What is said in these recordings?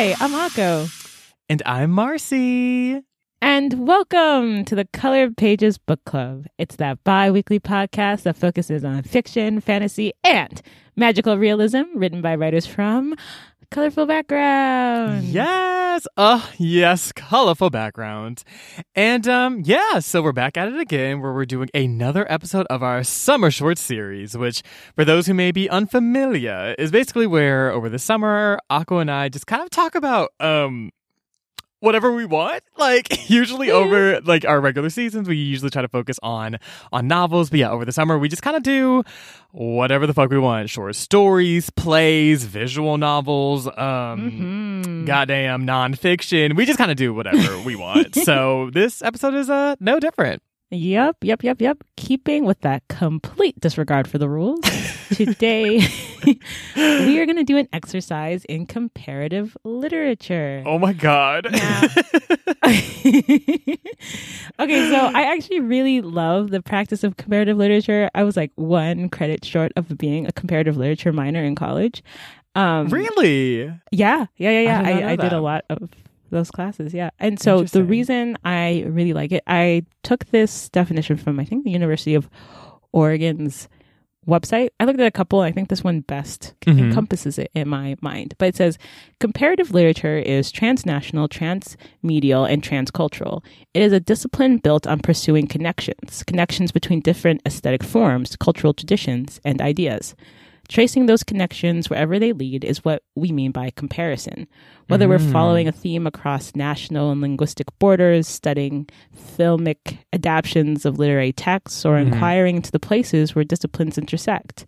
Hi, I'm Akko. And I'm Marcy. And welcome to the Colored Pages Book Club. It's that bi weekly podcast that focuses on fiction, fantasy, and magical realism written by writers from colorful background. Yes. Uh yes, colorful background. And um yeah, so we're back at it again where we're doing another episode of our summer short series, which for those who may be unfamiliar, is basically where over the summer Akko and I just kind of talk about um whatever we want. Like usually over like our regular seasons, we usually try to focus on on novels. But yeah, over the summer, we just kind of do whatever the fuck we want. Short stories, plays, visual novels, um, Mhm. goddamn nonfiction. We just kind of do whatever we want. so this episode is uh no different. Yep, yep, yep, yep. Keeping with that complete disregard for the rules, today we are going to do an exercise in comparative literature. Oh my god. Now- okay, so I actually really love the practice of comparative literature. I was like one credit short of being a comparative literature minor in college. Um, really? Yeah, yeah, yeah, yeah. I I, I, did a lot of those classes. Yeah, and so the reason I really like it, I took this definition from I think the University of Oregon's website. I looked at a couple. I think this one best Mhm. encompasses it in my mind. But it says comparative literature is transnational, transmedial, and transcultural. It is a discipline built on pursuing connections, connections between different aesthetic forms, cultural traditions, and ideas. Tracing those connections wherever they lead is what we mean by comparison. Whether we're Mm. following a theme across national and linguistic borders, studying filmic adaptations of literary texts, or Mhm. inquiring into the places where disciplines intersect.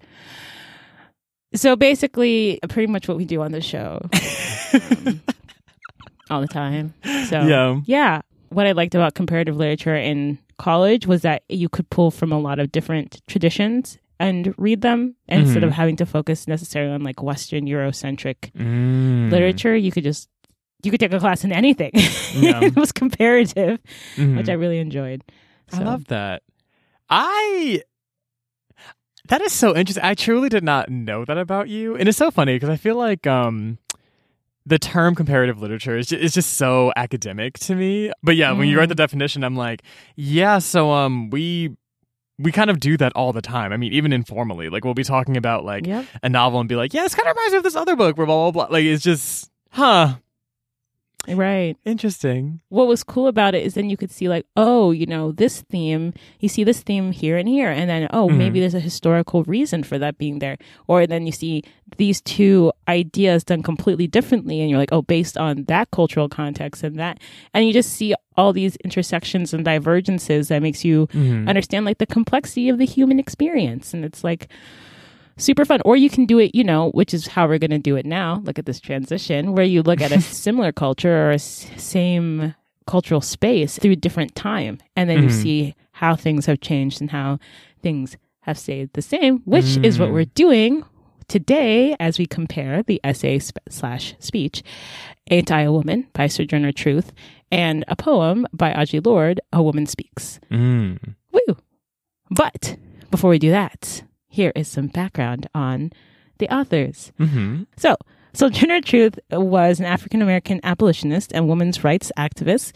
So basically, pretty much what we do on the show um, all the time. So Yeah. yeah. What I liked about comparative literature in college was that you could pull from a lot of different traditions and read them instead Mhm. of having to focus necessarily on like Western Eurocentric Mm. literature. You could just you could take a class in anything. Yeah. it was comparative, Mhm. which I really enjoyed. I love that. I that is so interesting. I truly did not know that about you, and it's so funny because I feel like um the term comparative literature is just, is just so academic to me. But yeah, when you write the definition, I'm like, yeah. So um, we we kind of do that all the time. I mean, even informally, like we'll be talking about like Yep. a novel and be like, yeah, this kind of reminds me of this other book. Blah blah blah. Like it's just, huh, Right. interesting. what was cool about it is then you could see like oh you know this theme you see this theme here and here and then oh Mhm. maybe there's a historical reason for that being there or then you see these two ideas done completely differently and you're like oh based on that cultural context and that and you just see all these intersections and divergences that makes you Mhm. understand like the complexity of the human experience and it's like super fun or you can do it you know which is how we're going to do it now look at this transition where you look at a similar culture or a s- same cultural space through different time and then you Mhm. see how things have changed and how things have stayed the same which is what Mm. we're doing today as we compare the essay sp- slash speech ain't i a woman by sojourner truth and a poem by audre lorde a woman speaks Mm. Woo! But before we do that, here is some background on the authors. Mhm. So, Sojourner Truth was an African American abolitionist and women's rights activist,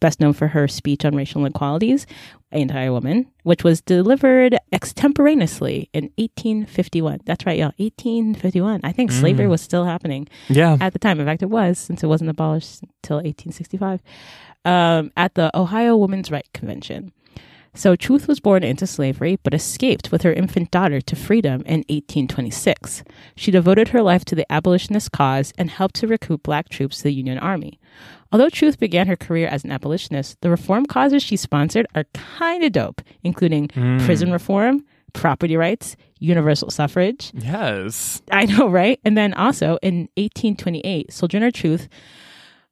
best known for her speech on racial inequalities, Ain't I a Woman, which was delivered extemporaneously in 1851. That's right, y'all, 1851. I think slavery Mm. was still happening Yeah. at the time. In fact, it was since it wasn't abolished until 1865 um, at the Ohio Women's Right Convention. So Truth was born into slavery, but escaped with her infant daughter to freedom in 1826. She devoted her life to the abolitionist cause and helped to recruit black troops to the Union Army. Although Truth began her career as an abolitionist, the reform causes she sponsored are kind of dope, including Mm. prison reform, property rights, universal suffrage, Yes. I know, right? And then also in 1828, Sojourner Truth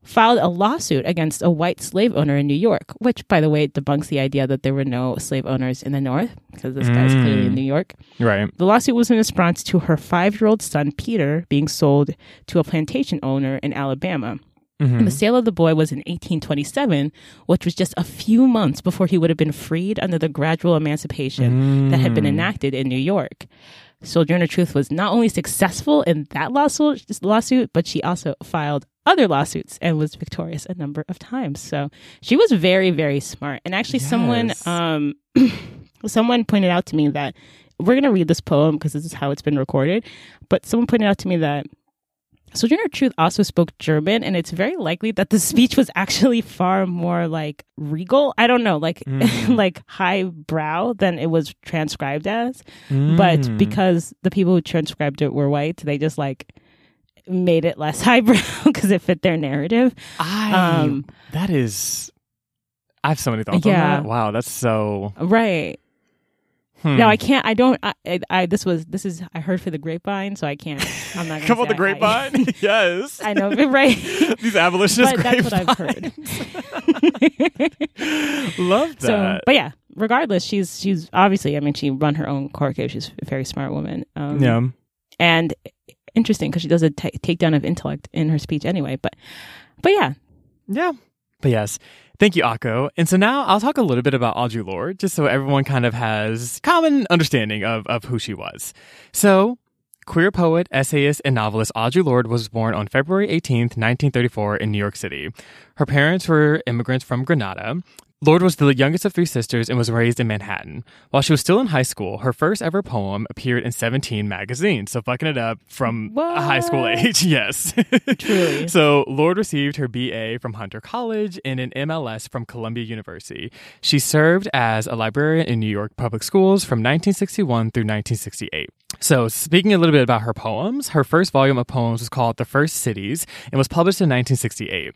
filed a lawsuit against a white slave owner in New York, which, by the way, debunks the idea that there were no slave owners in the North because this guy's Mm. clearly in New York. Right. The lawsuit was in response to her five year old son, Peter, being sold to a plantation owner in Alabama. Mhm. And the sale of the boy was in 1827, which was just a few months before he would have been freed under the gradual emancipation that had been Mm. enacted in New York. Sojourner Truth was not only successful in that lawsuit, lawsuit, but she also filed other lawsuits and was victorious a number of times. So she was very, very smart. And actually, someone um, someone pointed out to me that we're going to read this poem because this is how it's been recorded. But someone pointed out to me that Sojourner Truth also spoke German, and it's very likely that the speech was actually far more like regal. I don't know, like Mm. like highbrow than it was transcribed as. But Mm. because the people who transcribed it were white, they just like made it less highbrow because it fit their narrative. I Um, that is I have so many thoughts Yeah. on that. Wow, that's so Right. hmm. No, I can't. I don't. I, I, I. This was. This is. I heard for the grapevine, so I can't. I'm not. Gonna Come on the I- I- grapevine. yes. I know, right. These abolitionist but that's what I've heard. Love that. So, but yeah, regardless, she's she's obviously. I mean, she run her own court case. She's a very smart woman. Um, yeah. and interesting because she does a takedown of intellect in her speech anyway. But, but yeah, Yeah. But yes, thank you, Akko. And so now I'll talk a little bit about Audre Lorde, just so everyone kind of has common understanding of, of who she was. So, queer poet, essayist, and novelist Audre Lorde was born on February 18th, 1934 in New York City. Her parents were immigrants from Grenada. Lorde was the youngest of three sisters and was raised in Manhattan. While she was still in high school, her first ever poem appeared in 17 magazines. So fucking it up from a high school age. Yes. Truly. So Lorde received her BA from Hunter College and an MLS from Columbia University. She served as a librarian in New York public schools from 1961 through 1968. So, speaking a little bit about her poems, her first volume of poems was called The First Cities and was published in 1968.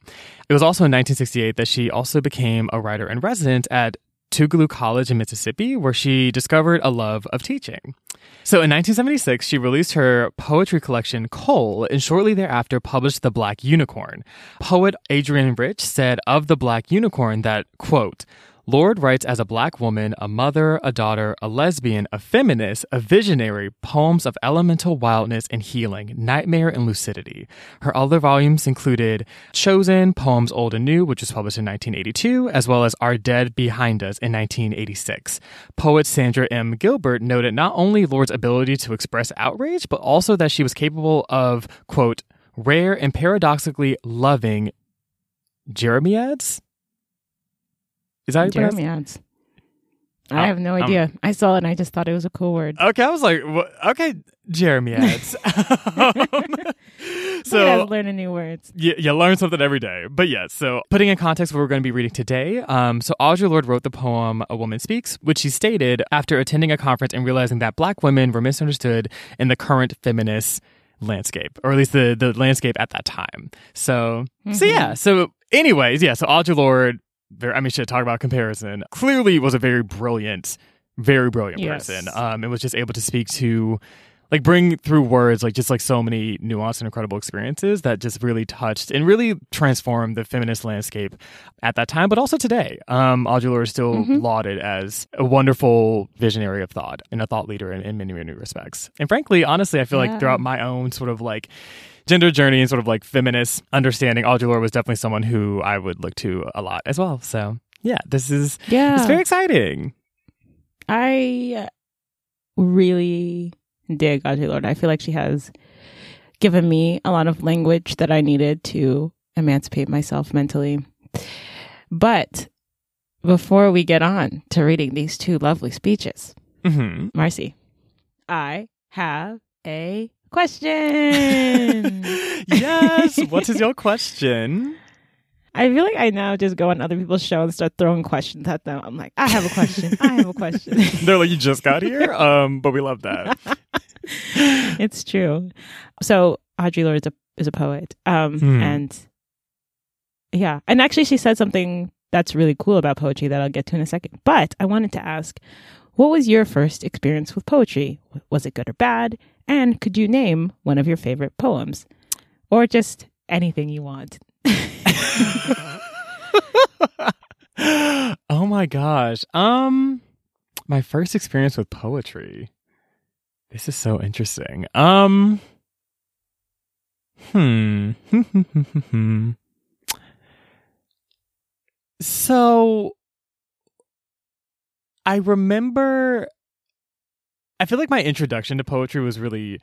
It was also in 1968 that she also became a writer in residence at Tougaloo College in Mississippi, where she discovered a love of teaching. So in 1976, she released her poetry collection Coal and shortly thereafter published The Black Unicorn. Poet Adrienne Rich said of The Black Unicorn that, quote, Lorde writes as a black woman, a mother, a daughter, a lesbian, a feminist, a visionary, poems of elemental wildness and healing, nightmare and lucidity. Her other volumes included Chosen, Poems Old and New, which was published in 1982, as well as Our Dead Behind Us in 1986. Poet Sandra M. Gilbert noted not only Lorde's ability to express outrage, but also that she was capable of, quote, rare and paradoxically loving Jeremiads? Is that how you pronounce it? Jeremiads. Oh, I have no um, idea. I saw it and I just thought it was a cool word. Okay, I was like, wha- okay, Jeremiads. um, So learning new words. you, you learn something every day. But yes, so putting in context what we're going to be reading today. Um, so Audre Lorde wrote the poem A Woman Speaks, which she stated after attending a conference and realizing that black women were misunderstood in the current feminist landscape, or at least the, the landscape at that time. So, so yeah. So anyways, yeah, so Audre Lorde, very, I mean, shit, talk about comparison, clearly was a very brilliant, very brilliant Yes. person. Um, and was just able to speak to like bring through words like just like so many nuanced and incredible experiences that just really touched and really transformed the feminist landscape at that time, but also today. Um, Audre Lorde is still Mhm. lauded as a wonderful visionary of thought and a thought leader in, in many, many respects. And frankly, honestly, I feel Yeah. like throughout my own sort of like gender journey and sort of like feminist understanding, Audre Lorde was definitely someone who I would look to a lot as well. So yeah, this is Yeah. it's very exciting. I really dig Audre Lorde. I feel like she has given me a lot of language that I needed to emancipate myself mentally. But before we get on to reading these two lovely speeches, hmm Marcy, I have a question. yes. What is your question? I feel like I now just go on other people's show and start throwing questions at them. I'm like, I have a question. I have a question. They're like, you just got here, um, but we love that. it's true. So Audre Lorde is a is a poet, um, Hmm. and yeah, and actually, she said something that's really cool about poetry that I'll get to in a second. But I wanted to ask, what was your first experience with poetry? Was it good or bad? And could you name one of your favorite poems, or just anything you want? oh my gosh. Um my first experience with poetry. This is so interesting. Um Hmm. so I remember I feel like my introduction to poetry was really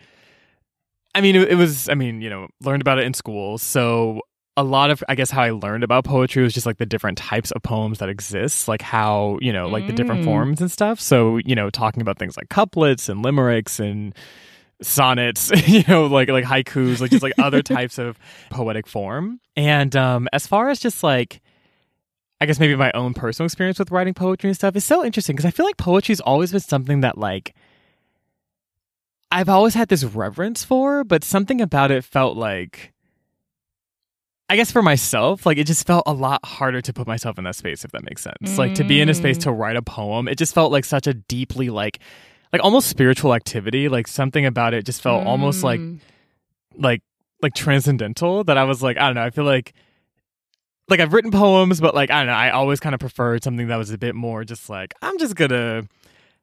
I mean, it, it was, I mean, you know, learned about it in school. So a lot of I guess how I learned about poetry was just like the different types of poems that exist, like how, you know, like the different Mm. forms and stuff. So, you know, talking about things like couplets and limericks and sonnets, you know, like like haikus, like just like other types of poetic form. And um as far as just like I guess maybe my own personal experience with writing poetry and stuff is so interesting because I feel like poetry's always been something that like I've always had this reverence for, but something about it felt like I guess for myself, like it just felt a lot harder to put myself in that space, if that makes sense. Like to be in a space to write a poem, it just felt like such a deeply like like almost spiritual activity. Like something about it just felt almost like Mm. like like transcendental that I was like, I don't know, I feel like like I've written poems, but like I don't know, I always kind of preferred something that was a bit more just like I'm just gonna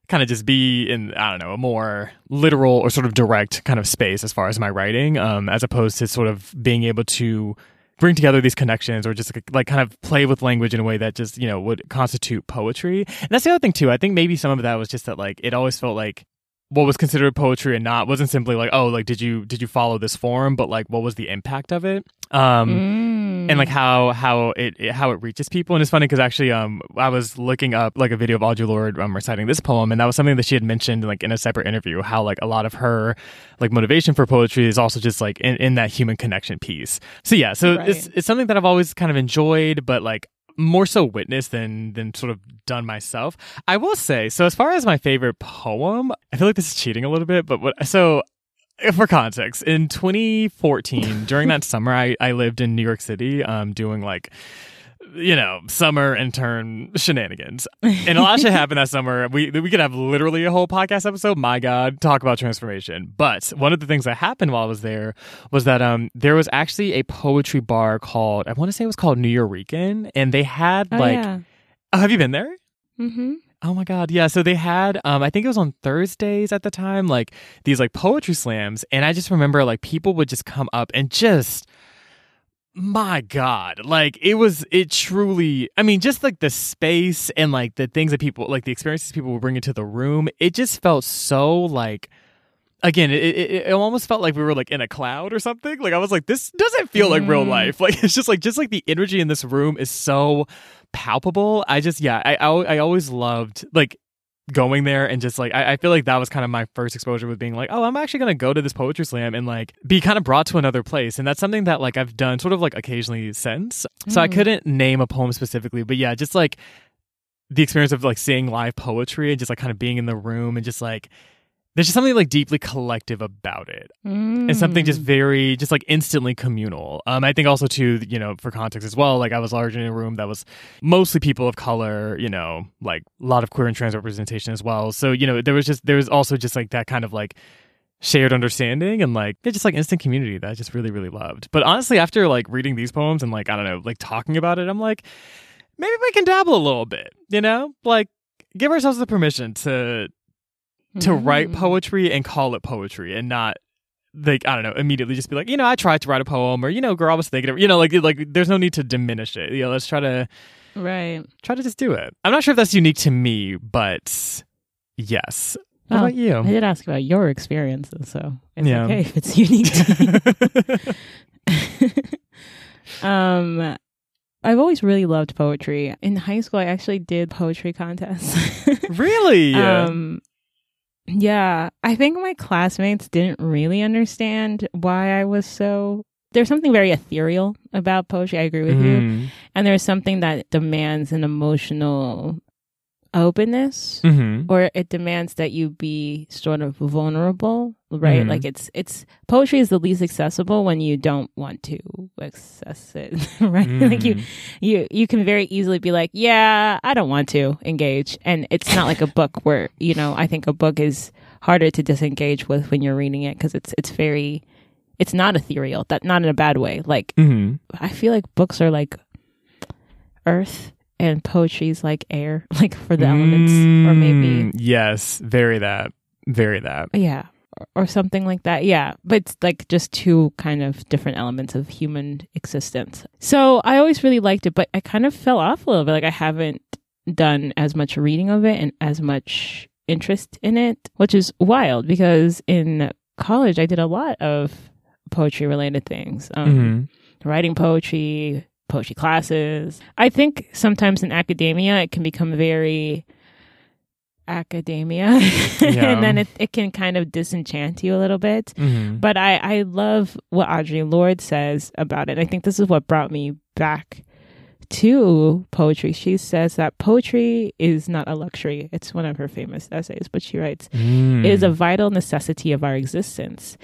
kind of just be in I don't know a more literal or sort of direct kind of space as far as my writing, um, as opposed to sort of being able to bring together these connections or just like, like kind of play with language in a way that just you know would constitute poetry. And that's the other thing too. I think maybe some of that was just that like it always felt like what was considered poetry and not wasn't simply like oh like did you did you follow this form but like what was the impact of it? Um Mm. and like how how it, it- how it reaches people. And it's funny because actually um i was looking up like a video of audre lorde um, reciting this poem and that was something that she had mentioned like in a separate interview how like a lot of her like motivation for poetry is also just like in, in that human connection piece. So yeah so it's it's something that i've always kind of enjoyed but like more so witnessed than than sort of done myself. I will say so as far as my favorite poem i feel like this is cheating a little bit but what so for context, in 2014, during that summer, I, I lived in New York City, um, doing like, you know, summer intern shenanigans. And a lot should happen that summer. We we could have literally a whole podcast episode. My God, talk about transformation. But one of the things that happened while I was there was that um there was actually a poetry bar called I want to say it was called Nuyorican, and they had Oh, like, yeah. oh, have you been there? Mm-hmm. Oh my god, yeah. So they had um I think it was on Thursdays at the time, like these like poetry slams, and I just remember like people would just come up and just my god, like it was it truly I mean just like the space and like the things that people like the experiences people would bring into the room, it just felt so like Again, it, it, it almost felt like we were like in a cloud or something. Like I was like, this doesn't feel like real Mm. life. Like it's just like just like the energy in this room is so palpable. I just yeah, I I, I always loved like going there and just like I, I feel like that was kind of my first exposure with being like, oh, I'm actually gonna go to this poetry slam and like be kind of brought to another place. And that's something that like I've done sort of like occasionally since. So I Mm. couldn't name a poem specifically, but yeah, just like the experience of like seeing live poetry and just like kind of being in the room and just like there's just something like deeply collective about it. And something Mm. just very just like instantly communal. Um i think also too you know for context as well like i was largely in a room that was mostly people of color you know like a lot of queer and trans representation as well. So you know there was just there was also just like that kind of like shared understanding and like yeah, just like instant community that i just really really loved. But honestly after like reading these poems and like i don't know like talking about it i'm like maybe we can dabble a little bit you know? Like give ourselves the permission to to write Mm. poetry and call it poetry and not like I don't know immediately just be like you know I tried to write a poem or you know girl I was thinking of you know like like there's no need to diminish it you know let's try to Right. try to just do it I'm not sure if that's unique to me but yes How Oh, about you I did ask about your experiences, so it's Yeah. okay if it's unique to you. um, I've always really loved poetry. In high school, I actually did poetry contests. really Um, yeah, I think my classmates didn't really understand why I was so. There's something very ethereal about poetry. I agree with you. Mhm. And there's something that demands an emotional openness Mhm. or it demands that you be sort of vulnerable right Mhm. like it's it's poetry is the least accessible when you don't want to access it right like you Mhm. you you can very easily be like yeah i don't want to engage and it's not like a book where you know i think a book is harder to disengage with when you're reading it because it's it's very it's not ethereal that not in a bad way like Mhm. i feel like books are like earth and poetry's like air like for the elements. Or maybe Mm, yes very that very that. Yeah or- something like that yeah. But it's like just two kind of different elements of human existence. So i always really liked it but i kind of fell off a little bit. Like i haven't done as much reading of it and as much interest in it which is wild because in college i did a lot of poetry related things. Um, Mhm. writing poetry, poetry classes. I think sometimes in academia it can become very academia Yeah. and then it, it can kind of disenchant you a little bit. Mhm. But I, I love what Audre Lorde says about it. I think this is what brought me back to poetry. She says that poetry is not a luxury. It's one of her famous essays, but she writes, Mm. it is a vital necessity of our existence.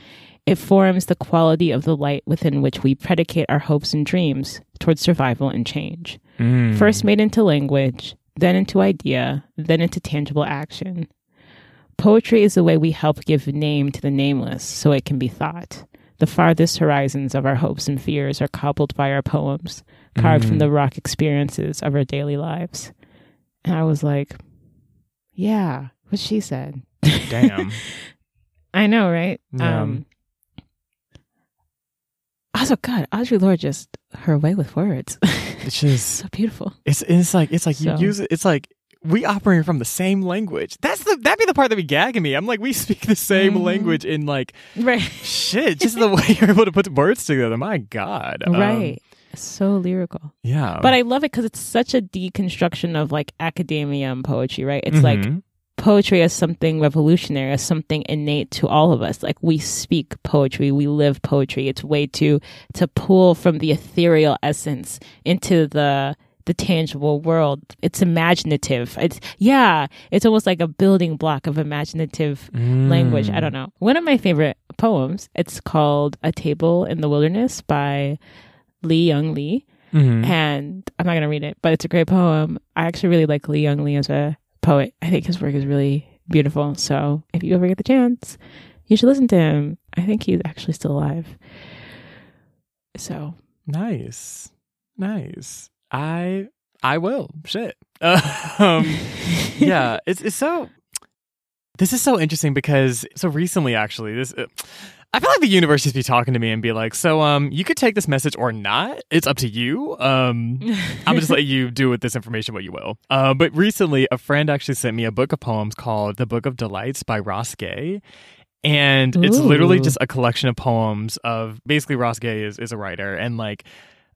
It forms the quality of the light within which we predicate our hopes and dreams towards survival and change. Mm. First made into language, then into idea, then into tangible action. Poetry is the way we help give name to the nameless so it can be thought. The farthest horizons of our hopes and fears are cobbled by our poems, carved from Mm. the rock experiences of our daily lives. And I was like, yeah, what she said. Damn. I know, right? Yeah. Um, also, God, Audre Lorde just her way with words, It's just so beautiful. it's it's like it's like So- you use it. It's like we operate from the same language. That's the that'd be the part that be gagging me. I'm like we speak the same Mhm. language in like Right, shit. Just the way you're able to put words together. My God. Um, right. so lyrical. yeah. But I love it because it's such a deconstruction of like academia and poetry, right? It's like Mhm. Poetry as something revolutionary, as something innate to all of us. Like we speak poetry, we live poetry. It's a way to to pull from the ethereal essence into the the tangible world. It's imaginative. It's yeah, it's almost like a building block of imaginative language. Mm. I don't know. One of my favorite poems, it's called A Table in the Wilderness by Li-Young Lee Mhm. and I'm not going to read it, but it's a great poem. I actually really like Li-Young Lee as a poet. I think his work is really beautiful. So if you ever get the chance, you should listen to him. I think he's actually still alive. So Nice. Nice. I I will. Shit. um yeah, it's it's so This is so interesting because so recently actually this uh, I feel like the universe just be talking to me and be like, "So um you could take this message or not. It's up to you." Um I'm gonna just let you do with this information what you will. Uh, but recently, a friend actually sent me a book of poems called "The Book of Delights" by Ross Gay, and it's literally just a collection of poems of basically Ross Gay is is a writer and like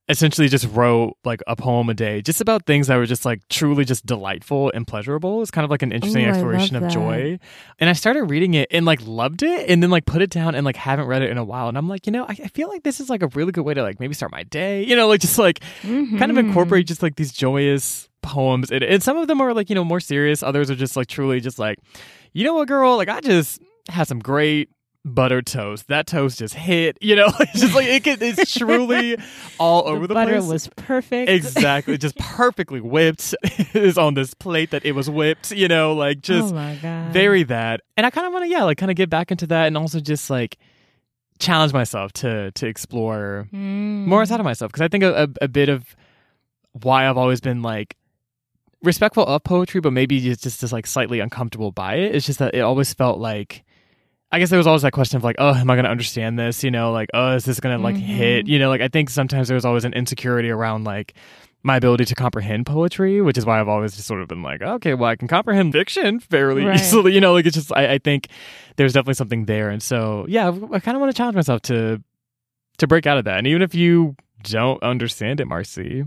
essentially just wrote like a poem a day just about things that were just like truly just delightful and pleasurable. It's kind of like an interesting Ooh, exploration of joy. And I started reading it and like loved it and then like put it down and like haven't read it in a while. And I'm like, you know, I, I feel like this is like a really good way to like maybe start my day, you know, like just like kind of Mhm. incorporate just like these joyous poems. And, and some of them are like, you know, more serious. Others are just like truly just like, you know what, girl, like I just had some great buttered toast. That toast just hit, you know, it's just like it can, it's truly all over the, butter place. Butter was perfect. Exactly, just perfectly whipped is on this plate that it was whipped, you know, like just oh my god, very that. And I kind of want to, yeah, like kind of get back into that and also just like challenge myself to to explore Mm. more outside of myself because I think a, a, a bit of why I've always been like respectful of poetry, but maybe just just, just like slightly uncomfortable by it. It's just that it always felt like. I guess there was always that question of like, oh, am I going to understand this? You know, like, oh, is this going to like Mhm. hit? You know, like I think sometimes there was always an insecurity around like my ability to comprehend poetry, which is why I've always just sort of been like, okay, well, I can comprehend fiction fairly Right. easily. You know, like it's just I, I think there's definitely something there, and so yeah, I kind of want to challenge myself to to break out of that. And even if you don't understand it, Marcy,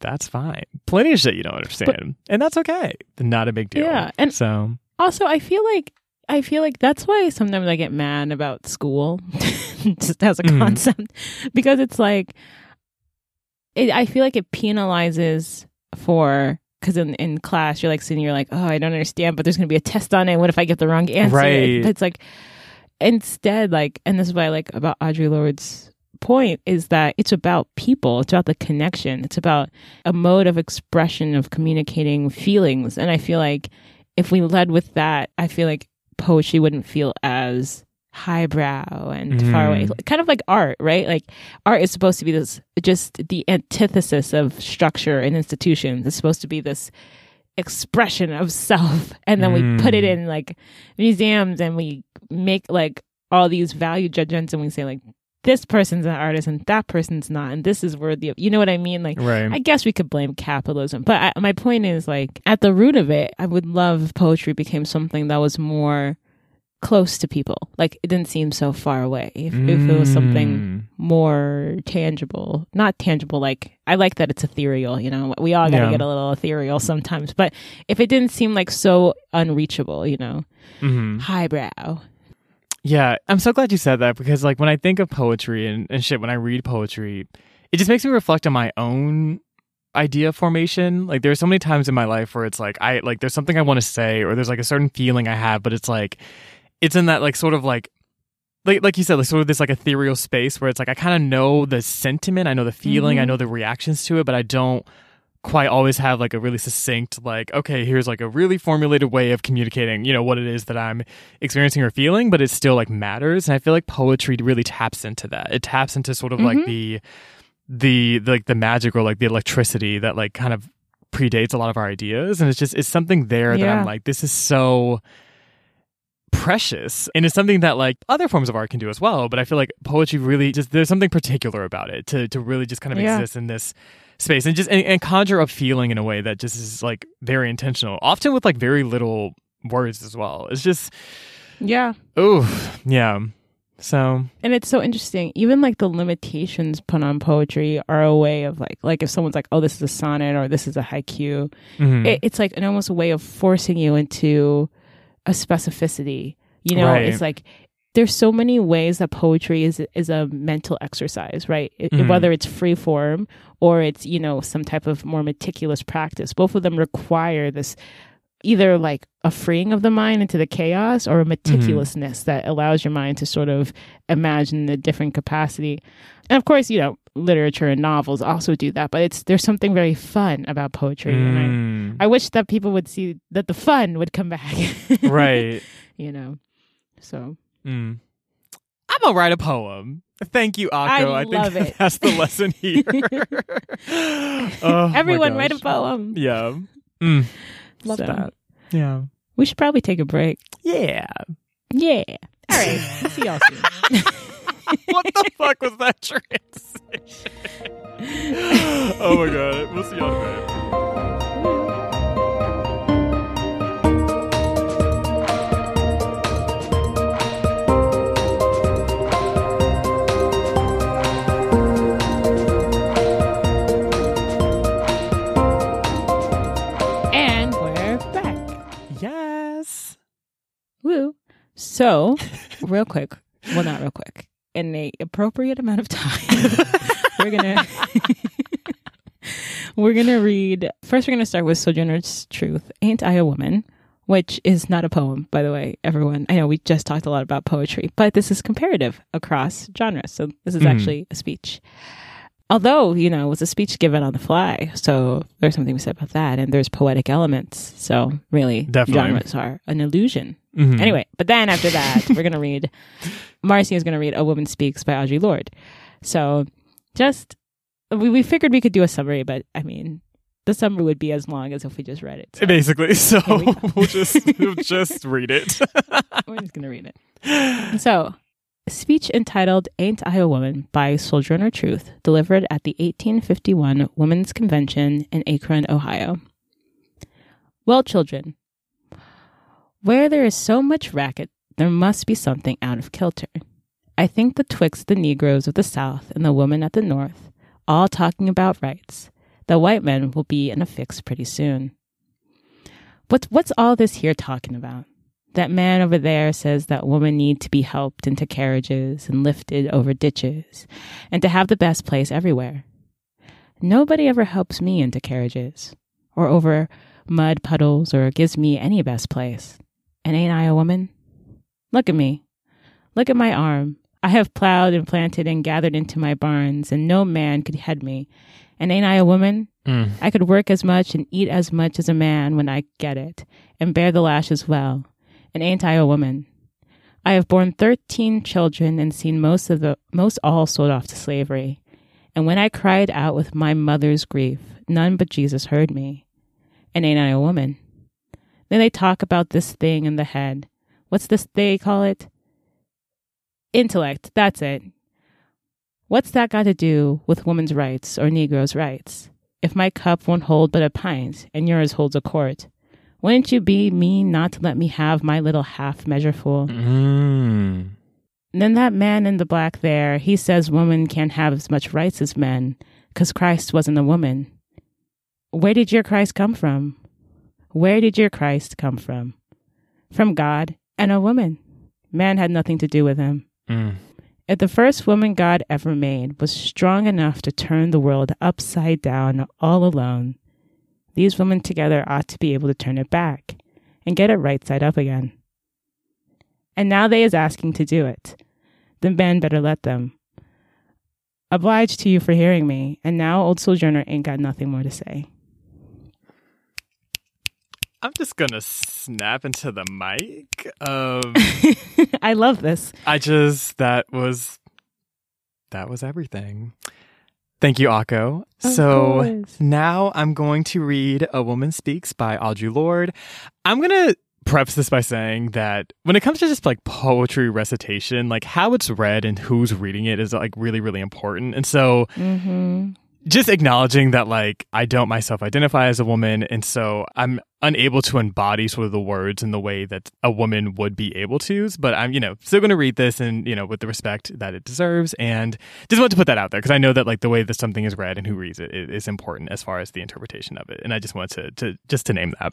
that's fine. Plenty of shit you don't understand, and that's okay. Not a big deal. Yeah, and- so Also, I feel like I feel like that's why sometimes I get mad about school, just as a Mhm. concept, because it's like it, I feel like it penalizes for because in in class you're like sitting, you're like, oh, I don't understand, but there's gonna be a test on it. What if I get the wrong answer? Right. It's like instead, like, and this is what I like about Audre Lorde's point is that it's about people it's about the connection it's about a mode of expression of communicating feelings and i feel like if we led with that i feel like poetry wouldn't feel as highbrow and far away. Kind of like art right? Like art is supposed to be this just the antithesis of structure and institutions. It's supposed to be this expression of self. And then we put it Mm. in like museums and we make like all these value judgments and we say like this person's an artist and that person's not and this is worthy of you know what i mean like right. I guess we could blame capitalism, but I, my point is like at the root of it, I would love if poetry became something that was more close to people. Like it didn't seem so far away. If, if it was something Mm. more tangible, not tangible, like I like that it's ethereal, you know, we all gotta Yeah. get a little ethereal sometimes, but if it didn't seem like so unreachable, you know, Mhm. highbrow. Yeah, I'm so glad you said that because like when I think of poetry and, and shit, when I read poetry, it just makes me reflect on my own idea formation. Like there's so many times in my life where it's like I like there's something I want to say or there's like a certain feeling I have, but it's like it's in that like sort of like like like you said, like sort of this like ethereal space where it's like I kind of know the sentiment, I know the feeling, I Mhm. know the reactions to it, but I don't quite always have like a really succinct like okay here's like a really formulated way of communicating you know what it is that i'm experiencing or feeling but it still like matters. And i feel like poetry really taps into that. It taps into sort of like Mhm. the the the, like the magic or like the electricity that like kind of predates a lot of our ideas. And it's just it's something there that i'm like this is so precious. And it's something that like other forms of art can do as well. But i feel like poetry really just there's something particular about it to to really just kind of Yeah. exist in this space and just and, and conjure up feeling in a way that just is like very intentional often with like very little words as well it's just Yeah. oh yeah so And it's so interesting. Even like the limitations put on poetry are a way of like, like if someone's like, oh, this is a sonnet or this is a haiku, mhm. it, it's like an almost a way of forcing you into a specificity. You know, Right. it's like there's so many ways that poetry is is a mental exercise, right? It- Mhm. Whether it's free form or it's you know some type of more meticulous practice, both of them require this either like a freeing of the mind into the chaos or a meticulousness that allows your mind to sort of imagine the different capacity. And of course, you know, literature and novels also do that, but it's there's something very fun about poetry and I Mm. I wish that people would see that the fun would come back. right You know. So Mm. I'm gonna write a poem. Thank you, Akko. I think it. that's the lesson here. Oh, everyone write a gosh. poem. Yeah. Mm. Love So, that. Yeah. We should probably take a break. Yeah. Yeah. All right. See y'all soon. what the fuck was that transition? oh my god. We'll see y'all in a minute. Woo. So, real quick. Well, not real quick. In the appropriate amount of time, we're gonna we're gonna read. First, we're gonna start with Sojourner's Truth. Ain't I a woman? Which is not a poem, by the way, everyone. I know we just talked a lot about poetry, but this is comparative across genres. So this is Mhm. actually a speech. Although, you know, it was a speech given on the fly. So there's something to be said about that. And there's poetic elements. So really, Definitely. genres are an illusion. Mhm. Anyway, but then after that, we're going to read, Marcy is going to read A Woman Speaks by Audre Lorde. So just, we, we figured we could do a summary, but I mean, the summary would be as long as if we just read it. So Basically, so we we'll just we'll just read it. we're just going to read it. So, speech entitled Ain't I a Woman by Sojourner Truth, delivered at the 1851 Women's Convention in Akron, Ohio. Well, children, where there is so much racket, there must be something out of kilter. I think betwixt the Negroes of the South and the women at the North, all talking about rights, the white men will be in a fix pretty soon. What's what's all this here talking about? That man over there says that women need to be helped into carriages and lifted over ditches and to have the best place everywhere. Nobody ever helps me into carriages or over mud puddles or gives me any best place. And ain't I a woman? Look at me. Look at my arm. I have plowed and planted and gathered into my barns, and no man could head me. And ain't I a woman? Mm. I could work as much and eat as much as a man when I get it, and bear the lash as well. And ain't I a woman? I have borne thirteen children and seen most of the most all sold off to slavery. And when I cried out with my mother's grief, none but Jesus heard me. And ain't I a woman? Then they talk about this thing in the head. What's this they call it? Intellect, that's it. What's that got to do with women's rights or Negroes' rights? If my cup won't hold but a pint, and yours holds a quart, Wouldn't you be mean not to let me have my little half measureful? Mm. Then that man in the black there, he says women can't have as much rights as men because Christ wasn't a woman. Where did your Christ come from? Where did your Christ come from? From God and a woman. Man had nothing to do with him. Mm. If the first woman God ever made was strong enough to turn the world upside down all alone, these women together ought to be able to turn it back and get it right side up again. And now they is asking to do it. The men better let them. Obliged to you for hearing me, and now old sojourner ain't got nothing more to say. I'm just gonna snap into the mic. Um, I love this. I just that was that was everything. Thank you, Akko. Of so course. now I'm going to read A Woman Speaks by Audre Lorde. I'm gonna preface this by saying that when it comes to just like poetry recitation, like how it's read and who's reading it is like really, really important. And so Mm-hmm. Just acknowledging that like I don't myself identify as a woman and so I'm unable to embody sort of the words in the way that a woman would be able to but I'm you know still going to read this and you know with the respect that it deserves and just want to put that out there because I know that like the way that something is read and who reads it is important as far as the interpretation of it and I just wanted to, to just to name that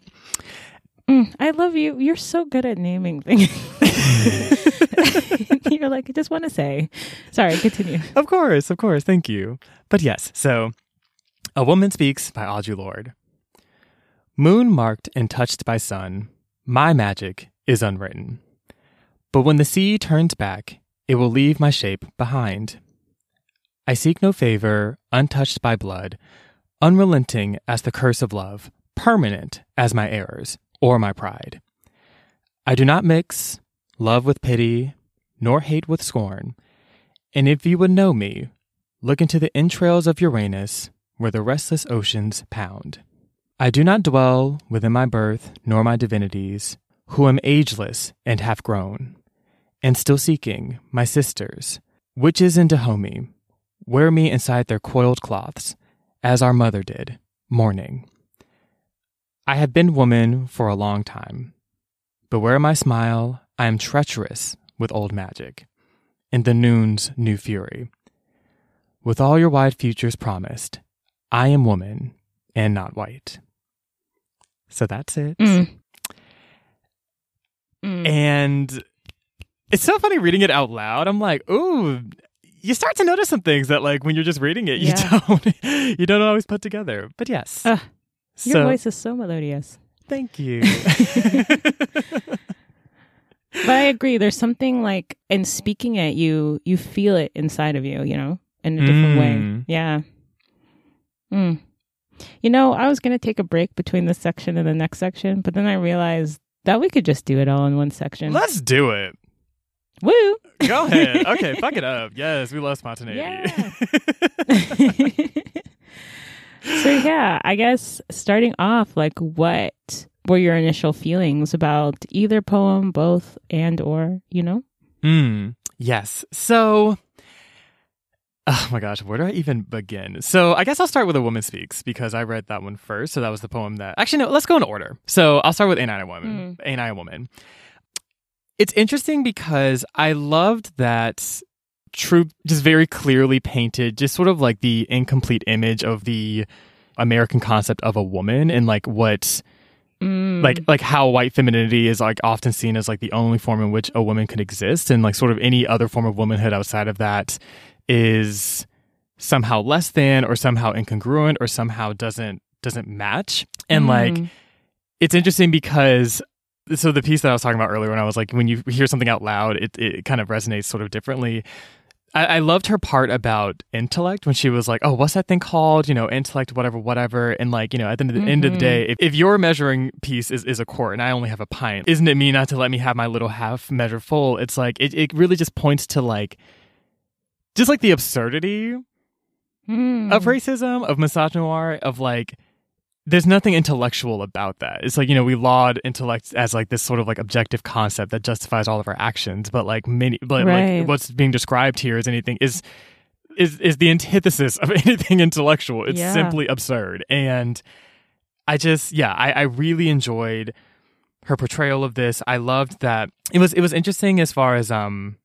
Mm, I love you. You're so good at naming things. Like, I just want to say. Sorry, continue. Of course, of course. Thank you. But yes, so A Woman Speaks by Audre Lorde. Moon marked and touched by sun, my magic is unwritten. But when the sea turns back, it will leave my shape behind. I seek no favor, untouched by blood, unrelenting as the curse of love, permanent as my errors or my pride. I do not mix love with pity, nor hate with scorn. And if you would know me, look into the entrails of Uranus, where the restless oceans pound. I do not dwell within my birth nor my divinities, who am ageless and half grown, and still seeking my sisters, witches in Dahomey, wear me inside their coiled cloths, as our mother did, mourning. I have been woman for a long time. Beware my smile, I am treacherous with old magic in the noon's new fury. With all your wide futures promised, I am woman and not white. So that's it. Mm. Mm. And it's so funny reading it out loud. I'm like, ooh, you start to notice some things that like when you're just reading it, you Yeah. don't you don't always put together. But yes. Ugh, Your so voice is so melodious. thank you. But I agree. There's something like in speaking it, you you feel it inside of you, you know, in a different way. Mm. Yeah. Mm. You know, I was gonna take a break between this section and the next section, but then I realized that we could just do it all in one section. Let's do it. Woo! Go ahead. Okay, fuck it up. Yes, we love spontaneity. Yeah. so yeah, I guess starting off, like, what were your initial feelings about either poem, both, and or you know? Mm, yes. So, oh my gosh, where do I even begin? So, I guess I'll start with A Woman Speaks because I read that one first. So, that was the poem that. Actually, no, let's go in order. So, I'll start with Ain't I a Woman? Ain't I a Woman? It's interesting because I loved that Truth just very clearly painted just sort of like the incomplete image of the American concept of a woman and like what Mm. like like how white femininity is like often seen as like the only form in which a woman can exist and like sort of any other form of womanhood outside of that is somehow less than or somehow incongruent or somehow doesn't doesn't match and like Mm. it's interesting because so the piece that I was talking about earlier when I was like when you hear something out loud it it kind of resonates sort of differently I, I loved her part about intellect when she was like, "Oh, what's that thing called? You know, intellect, whatever, whatever." And like, you know, at the end of the, end of the Mhm. day, if, if your measuring piece is, is a quart and I only have a pint, isn't it me not to let me have my little half measure full? It's like it, it really just points to like just like the absurdity Mm. of racism, of misogynoir, of like there's nothing intellectual about that. It's like, you know, we laud intellect as like this sort of like objective concept that justifies all of our actions, but like many but Right. like what's being described here is anything is is is the antithesis of anything intellectual. It's Yeah. simply absurd. And I just yeah, I, I really enjoyed her portrayal of this. I loved that it was it was interesting as far as um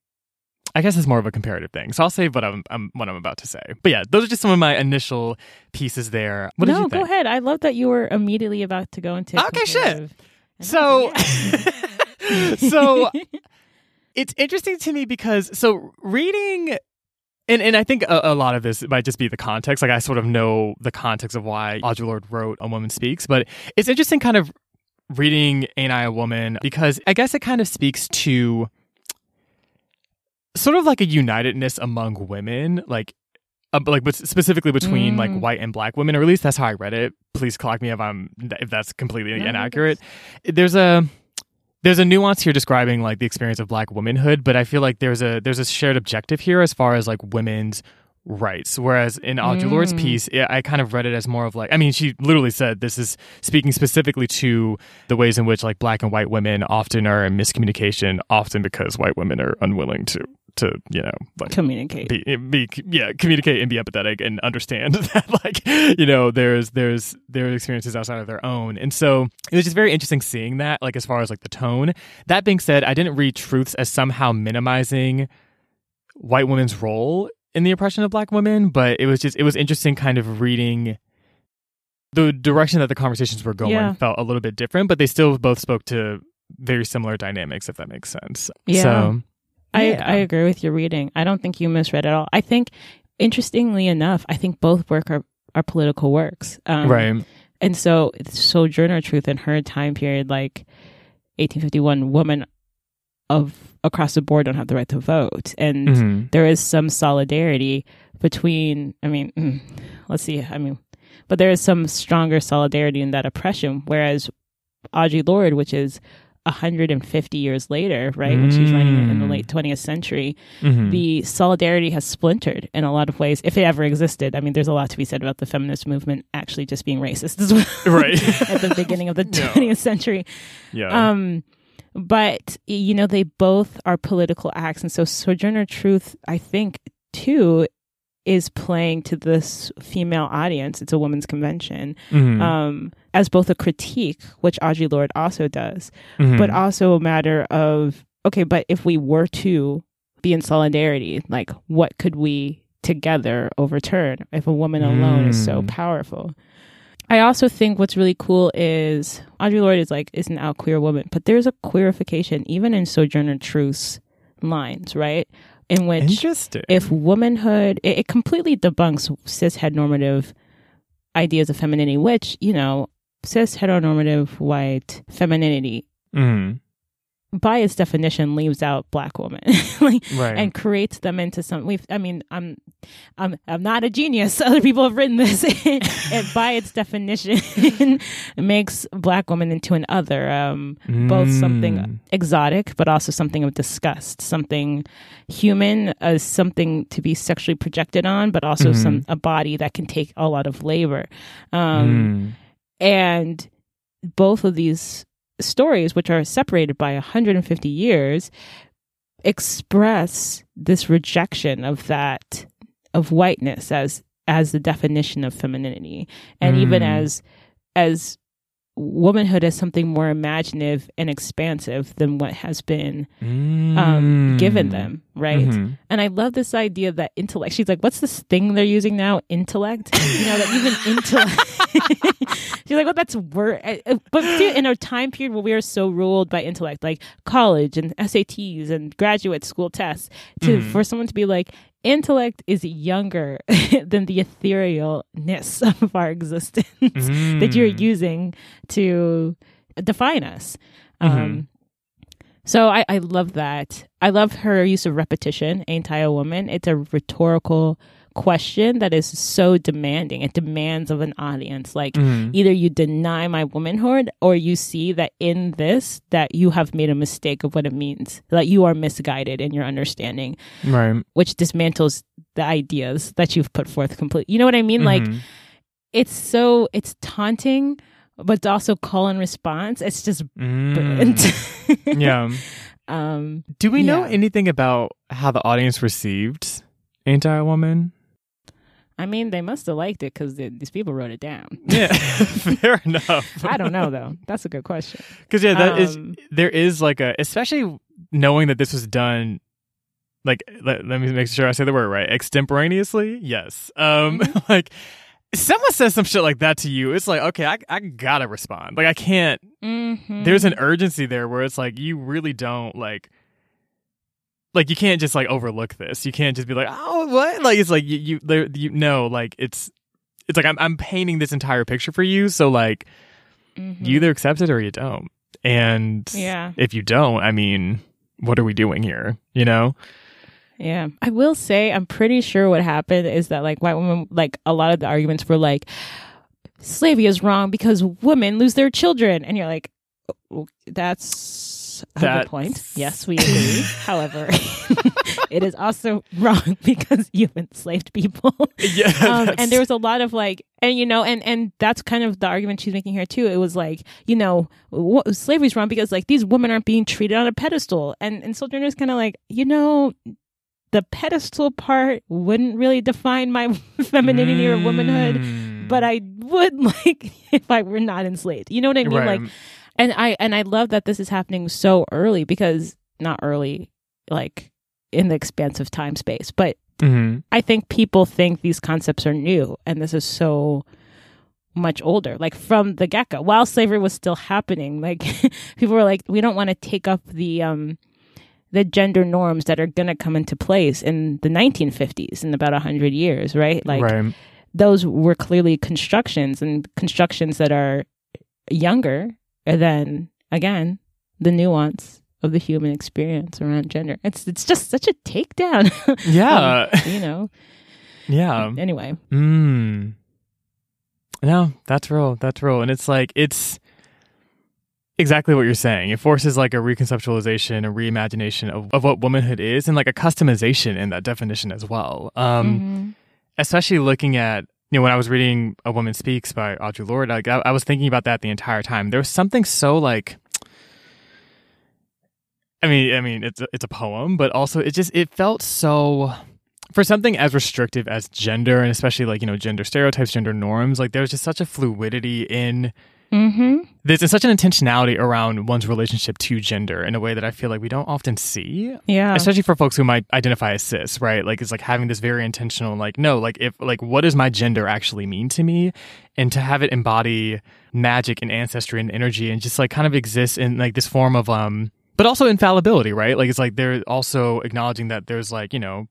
I guess it's more of a comparative thing. So I'll say what I'm, I'm what I'm about to say. But yeah, those are just some of my initial pieces there. What no, did you think? go ahead. I love that you were immediately about to go into. Okay, shit. So so it's interesting to me because so reading and and I think a, a lot of this might just be the context. Like I sort of know the context of why Audre Lorde wrote A Woman Speaks, but it's interesting kind of reading Ain't I a Woman because I guess it kind of speaks to sort of like a unitedness among women, like uh, like but specifically between like Mm. white and black women, or at least that's how I read it. Please correct me if I'm if that's completely No, inaccurate. There's a there's a nuance here describing like the experience of black womanhood, but I feel like there's a there's a shared objective here as far as like women's rights. Whereas in Audre Lorde's Mm. piece, yeah, I kind of read it as more of like I mean, she literally said this is speaking specifically to the ways in which like black and white women often are in miscommunication, often because white women are unwilling to to you know like communicate. be, be yeah communicate and be empathetic and understand that like you know there's there's their experiences outside of their own and so it was just very interesting seeing that like as far as like the tone that being said i didn't read truths as somehow minimizing white women's role in the oppression of black women but it was just it was interesting kind of reading the direction that the conversations were going Yeah. felt a little bit different but they still both spoke to very similar dynamics if that makes sense Yeah. so I, yeah. I agree with your reading. I don't think you misread at all. I think, interestingly enough, I think both work are, are political works. Um, right And so, Sojourner Truth in her time period, like 1851, women of across the board don't have the right to vote. And Mhm. there is some solidarity between, I mean, mm, let's see, I mean, but there is some stronger solidarity in that oppression. Whereas Audre Lorde, which is 150 years later, right, when she's writing it in the Mm. late 20th century, Mhm. the solidarity has splintered in a lot of ways, if it ever existed. I mean, there's a lot to be said about the feminist movement actually just being racist as well. Right. at the beginning of the Yeah. 20th century. yeah Um, but you know, they both are political acts, and so Sojourner Truth, I think, too, is playing to this female audience. It's a women's convention, Mhm. um, as both a critique, which Audre Lorde also does, Mhm. but also a matter of okay, but if we were to be in solidarity, like what could we together overturn if a woman alone is so Mm. powerful? I also think what's really cool is Audre Lorde is like is an out queer woman, but there's a queerification even in Sojourner Truth's lines, right? In which if womanhood it, it completely debunks cis normative ideas of femininity, which, you know, cis heteronormative white femininity Mhm. by its definition leaves out black women like Right. and creates them into some we've i mean i'm i'm i'm not a genius other people have written this and by its definition makes black women into an other um both Mm. something exotic but also something of disgust something human as something to be sexually projected on but also Mhm. some a body that can take a lot of labor um Mm. And both of these stories, which are separated by 150 years, express this rejection of that of whiteness as as the definition of femininity, and even Mm. as as womanhood as something more imaginative and expansive than what has been um, given Mm. them, right? Mhm. And I love this idea that intellect. She's like, "What's this thing they're using now? Intellect? You know that even intellect." She's like, "Well, that's word." But see, in a time period where we are so ruled by intellect, like college and SATs and graduate school tests, to Mhm. for someone to be like, "Intellect is younger than the etherealness of our existence that you're Mm. using to define us." Mhm. Um, so I, I love that. I love her use of repetition. Ain't I a woman? It's a rhetorical question that is so demanding. It demands of an audience. Like Mhm. either you deny my womanhood or you see that in this that you have made a mistake of what it means. That you are misguided in your understanding, Right. which dismantles the ideas that you've put forth completely. You know what I mean? Like Mhm. it's so it's taunting, but also call and response. It's just Mm. burnt. yeah. um Do we know anything about how the audience received Ain't I a Woman? I mean, they must have liked it because these people wrote it down. Yeah, fair enough. I don't know though. That's a good question. Because yeah, that is Um, there is like a especially knowing that this was done. Like let, let me make sure I say the word right. Extemporaneously, yes. Um, Mm-hmm. like someone says some shit like that to you, it's like okay, I I gotta respond. Like I can't. Mm-hmm. There's an urgency there where it's like you really don't like. Like you can't just like overlook this. You can't just be like, oh, what? Like it's like you you there you know like it's it's like I'm I'm painting this entire picture for you. So like Mhm. you either accept it or you don't. And Yeah. if you don't, I mean, what are we doing here? You know? Yeah. I will say, I'm pretty sure what happened is that, like, white women, like, a lot of the arguments were like, slavery is wrong because women lose their children. And you're like, "Oh, that's a That's- good point. Yes, we agree. However, it is also wrong because you enslaved people. Yeah. um, and there was a lot of like, and you know, and and that's kind of the argument she's making here too. It was like, you know, w- slavery's wrong because like these women aren't being treated on a pedestal, and and Sojourner's kind of like, you know, the pedestal part wouldn't really define my femininity or womanhood, Mm. but I would like if I were not enslaved. You know what I mean? Right. Like, and I and I love that this is happening so early because not early, like in the expanse of time space, but Mhm. I think people think these concepts are new, and this is so much older. Like from the get go, while slavery was still happening, like people were like, we don't want to take up the um the gender norms that are going to come into place in the 1950s in about 100 years right like right. those were clearly constructions and constructions that are younger than again the nuance of the human experience around gender it's it's just such a takedown Yeah. you know yeah. anyway Mm. No, that's real. That's real. And it's like, it's exactly what you're saying. It forces like a reconceptualization, a reimagination of, of what womanhood is and like a customization in that definition as well. Um, Mhm. especially looking at you know when I was reading A Woman Speaks by Audre Lorde, like I, I was thinking about that the entire time. There was something so like, I mean, I mean, it's a, it's a poem, but also it just it felt so for something as restrictive as gender and especially like you know gender stereotypes, gender norms. Like there's just such a fluidity in Mhm. there's such an intentionality around one's relationship to gender in a way that I feel like we don't often see yeah especially for folks who might identify as cis, right? Like it's like having this very intentional, like no, like if like what does my gender actually mean to me, and to have it embody magic and ancestry and energy, and just like kind of exist in like this form of um, but also infallibility, right? Like it's like they're also acknowledging that there's like you know.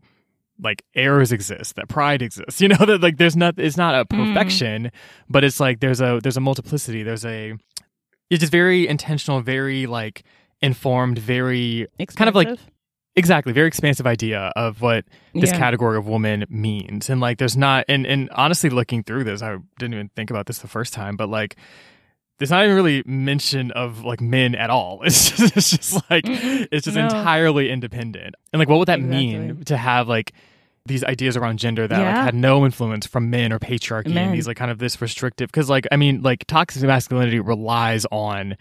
Like errors exist, that pride exists. You know that like there's not it's not a mm. perfection, but it's like there's a there's a multiplicity. There's a it's just very intentional, very like informed, very kind of like exactly very expansive idea of what this Yeah. category of woman means and like there's not and and honestly looking through this i didn't even think about this the first time but like there's not even really mention of like men at all it's just, it's just like it's just No. entirely independent and like what would that mean to have like these ideas around gender that like had no influence from men or patriarchy Men. and these like kind of this restrictive because like i mean like toxic masculinity relies on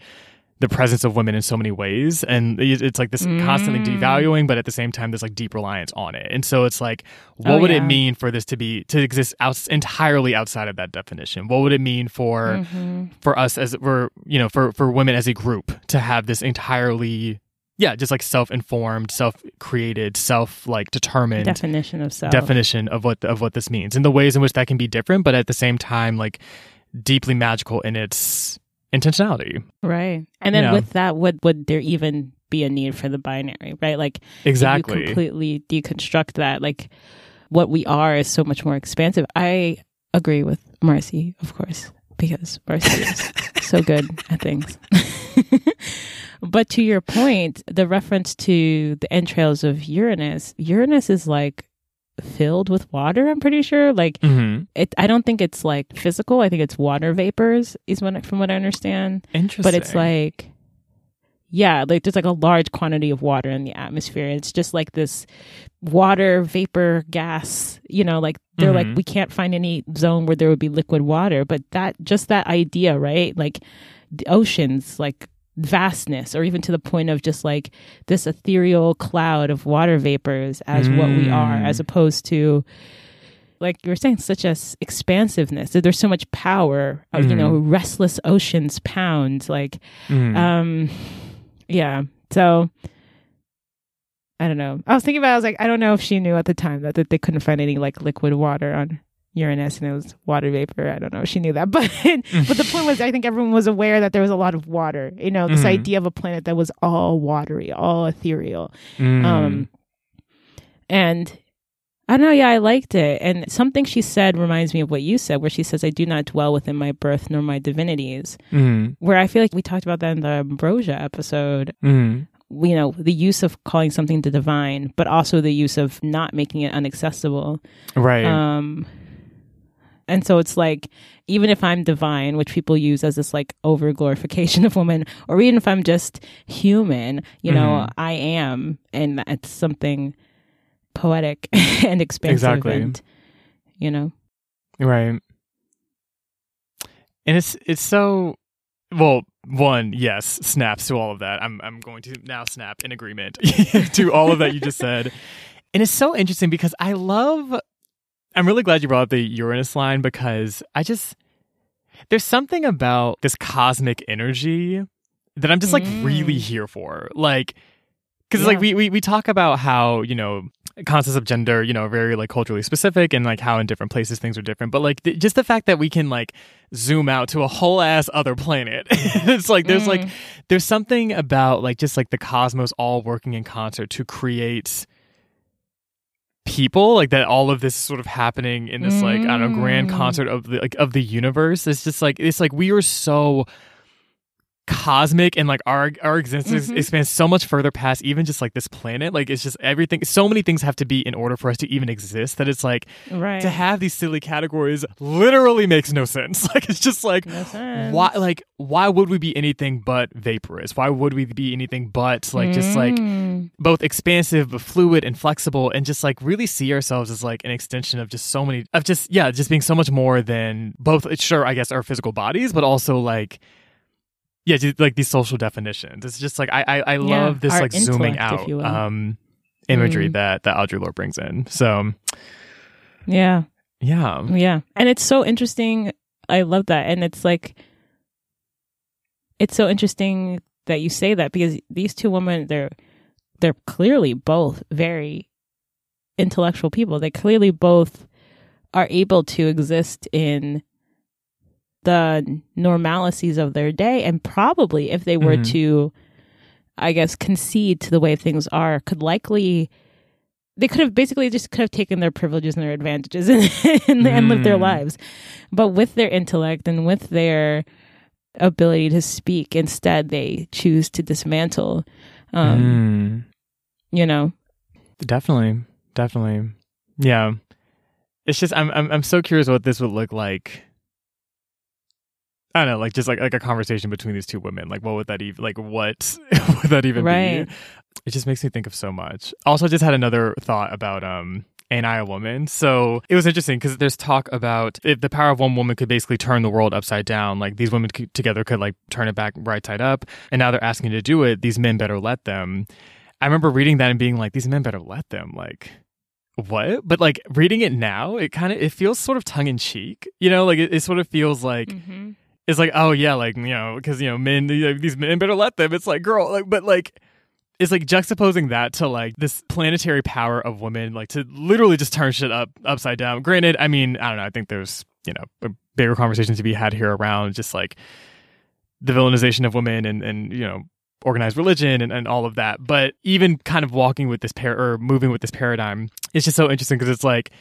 the presence of women in so many ways and it's like this constantly Mm. devaluing but at the same time there's like deep reliance on it and so it's like what Oh, would it mean for this to be to exist out, entirely outside of that definition what would it mean for Mhm. for us as we're you know for for women as a group to have this entirely yeah just like self-informed self-created self like determined definition of self. definition of what of what this means and the ways in which that can be different but at the same time like deeply magical in its intentionality. Right. And then Yeah. with that would would there even be a need for the binary right? Like exactly you completely deconstruct that like what we are is so much more expansive. I agree with marcy of course because marcy is so good at things. But to your point the reference to the entrails of uranus uranus is like filled with water i'm pretty sure. Like Mhm. it i don't think it's like physical. I think it's water vapors is what from what i understand. Interesting but it's like yeah like there's like a large quantity of water in the atmosphere it's just like this water vapor gas you know like they're Mhm. like we can't find any zone where there would be liquid water but that just that idea right like the oceans like vastness or even to the point of just like this ethereal cloud of water vapors as what we are Mm. as opposed to like you were saying, such a s- expansiveness. There's so much power. uh, You know, restless oceans pound. Like, Mhm. um, yeah. So I don't know. I was thinking about. it, I was like, I don't know if she knew at the time that, that they couldn't find any like liquid water on Uranus and it was water vapor. I don't know if she knew that, but but the point was, I think everyone was aware that there was a lot of water. You know, this Mhm. idea of a planet that was all watery, all ethereal. Mm. Um, and I don't know. Yeah, I liked it. And something she said reminds me of what you said, where she says, "I do not dwell within my birth nor my divinities." Mhm. Where I feel like we talked about that in the ambrosia episode. Mhm. You know, the use of calling something the divine, but also the use of not making it inaccessible. Right. Um, and so it's like, even if I'm divine, which people use as this like over glorification of women, or even if I'm just human, you know, Mhm. I am, and it's something poetic and expansive. Exactly. And, you know, Right. And it's it's so well, one, yes, snaps to all of that. I'm I'm going to now snap in agreement to all of that you just said. And it's so interesting because I love I'm really glad you brought up the Uranus line because I just there's something about this cosmic energy that I'm just like Mm. really here for. Like because Yeah. like we, we we talk about how you know concepts of gender you know very like culturally specific and like how in different places things are different but like th- just the fact that we can like zoom out to a whole ass other planet it's like there's like Mm. there's something about like just like the cosmos all working in concert to create people like that all of this is sort of happening in this like i don't know grand Mm. concert of the like of the universe it's just like it's like we are so cosmic and like our our existence Mhm. expands so much further past even just like this planet like it's just everything so many things have to be in order for us to even exist that it's like right? to have these silly categories literally makes no sense like it's just like no why like why would we be anything but vaporous why would we be anything but like just like Mm. both expansive but fluid and flexible and just like really see ourselves as like an extension of just so many of just yeah just being so much more than both sure i guess our physical bodies but also like yeah like these social definitions it's just like i i, I Yeah, love this like zooming out um imagery Mm. that that audre lorde brings in so yeah. yeah Yeah. And it's so interesting. I love that. And it's like, it's so interesting that you say that because these two women, they're, they're clearly both very intellectual people. They clearly both are able to exist in the normalities of their day. And probably if they were Mhm. to, I guess, concede to the way things are, could likely they could have basically just could have taken their privileges and their advantages and, and, and lived their Mm. lives. But with their intellect and with their ability to speak, instead they choose to dismantle. Um, Mm. You know, Definitely, definitely, yeah. It's just I'm I'm I'm so curious what this would look like. I don't know, like just like like a conversation between these two women. Like, what would that even like? What would that even Right. be? It just makes me think of so much. Also, I just had another thought about um. Ain't I a woman? So it was interesting because there's talk about if the power of one woman could basically turn the world upside down. Like these women could, together could like turn it back right side up, and now they're asking to do it. These men better let them. I remember reading that and being like, these men better let them. Like, what? But like reading it now, it kind of it feels sort of tongue in cheek. You know, like it, it sort of feels like Mm-hmm. It's like, oh yeah, like you know, because you know, men these men better let them. It's like, girl, like, but like. It's like juxtaposing that to like this planetary power of women, like to literally just turn shit up upside down. Granted, I mean, I don't know. I think there's you know a bigger conversation to be had here around just like the villainization of women and and you know organized religion and, and all of that. But even kind of walking with this pair or moving with this paradigm, it's just so interesting because it's like,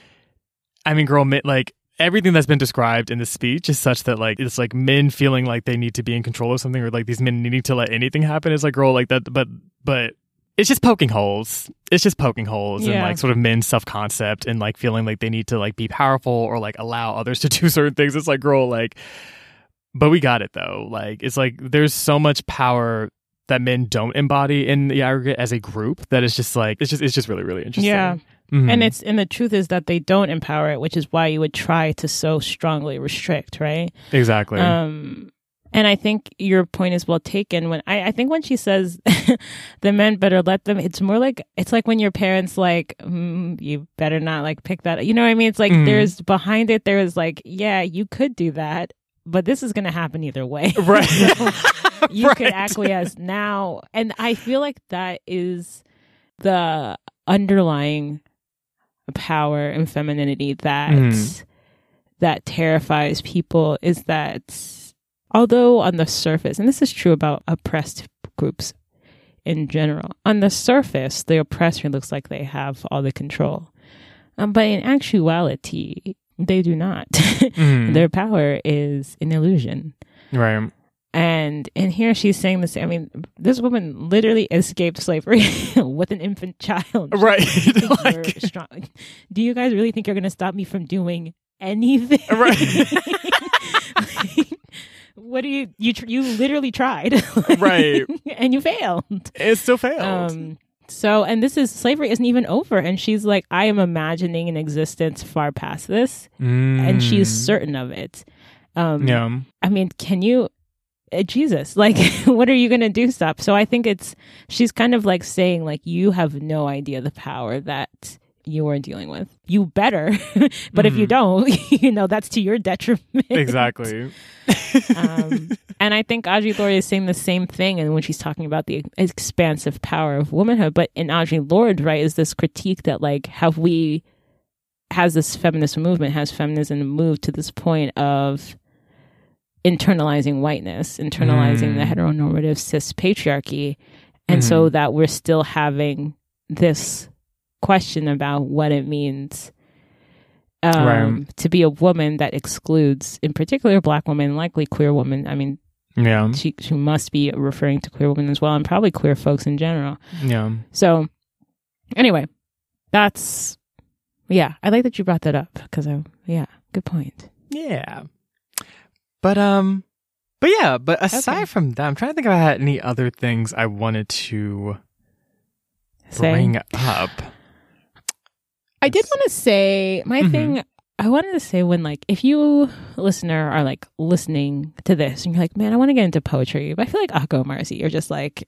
I mean, girl, like everything that's been described in the speech is such that like it's like men feeling like they need to be in control of something or like these men needing to let anything happen. Is like girl like that but but it's just poking holes. It's just poking holes and like sort of men's self-concept and like feeling like they need to like be powerful or like allow others to do certain things. It's like girl like but we got it though. Like it's like there's so much power that men don't embody in the aggregate as a group that is just like it's just it's just really really interesting. Yeah. Mhm. And it's and the truth is that they don't empower it, which is why you would try to so strongly restrict, right? exactly Um And I think your point is well taken. When I, I think when she says the men better let them, it's more like it's like when your parents like mm, you better not like pick that. You know what I mean? It's like Mhm. there's behind it. There is like yeah, you could do that, but this is going to happen either way. Right. you could acquiesce now, and I feel like that is the underlying power and femininity that Mhm. that terrifies people is that although on the surface and this is true about oppressed groups in general on the surface the oppressor looks like they have all the control um, but in actuality they do not Mhm. their power is an illusion right. And in here she's saying this i mean this woman literally escaped slavery with an infant child Right. Like- strong. Do you guys really think you're going to stop me from doing anything? Right. Like, what do you you tr- you literally tried, Like, Right. And you failed. It still failed. Um. So, and this is slavery isn't even over, and she's like, I am imagining an existence far past this, and she's Mm. certain of it. Um. Yeah. I mean, can you, Jesus, like, what are you going to do? Stop. So I think it's, she's kind of like saying, like, you have no idea the power that you are dealing with. You better, but if you Mhm. don't, you know, that's to your detriment. Exactly. um, and I think Audre Lorde is saying the same thing, and when she's talking about the expansive power of womanhood, but in Audre Lorde, right, is this critique that like, have we, has this feminist movement, has feminism moved to this point of internalizing whiteness, internalizing the Mm. heteronormative cis patriarchy, and so that we're still having this question about what it means um, Right. to be a woman that excludes, in particular, black women, likely queer women. I mean, yeah. she she must be referring to queer women as well, and probably queer folks in general. Yeah. So, anyway, that's yeah. I like that you brought that up because I yeah, good point. Yeah. But um but yeah, but aside Okay. from that, I'm trying to think if I had any other things I wanted to Say. bring up. I did want to say my Mhm. thing. I wanted to say when like if you listener are like listening to this and you're like, man, I want to get into poetry, but I feel like Akko Marcy are just like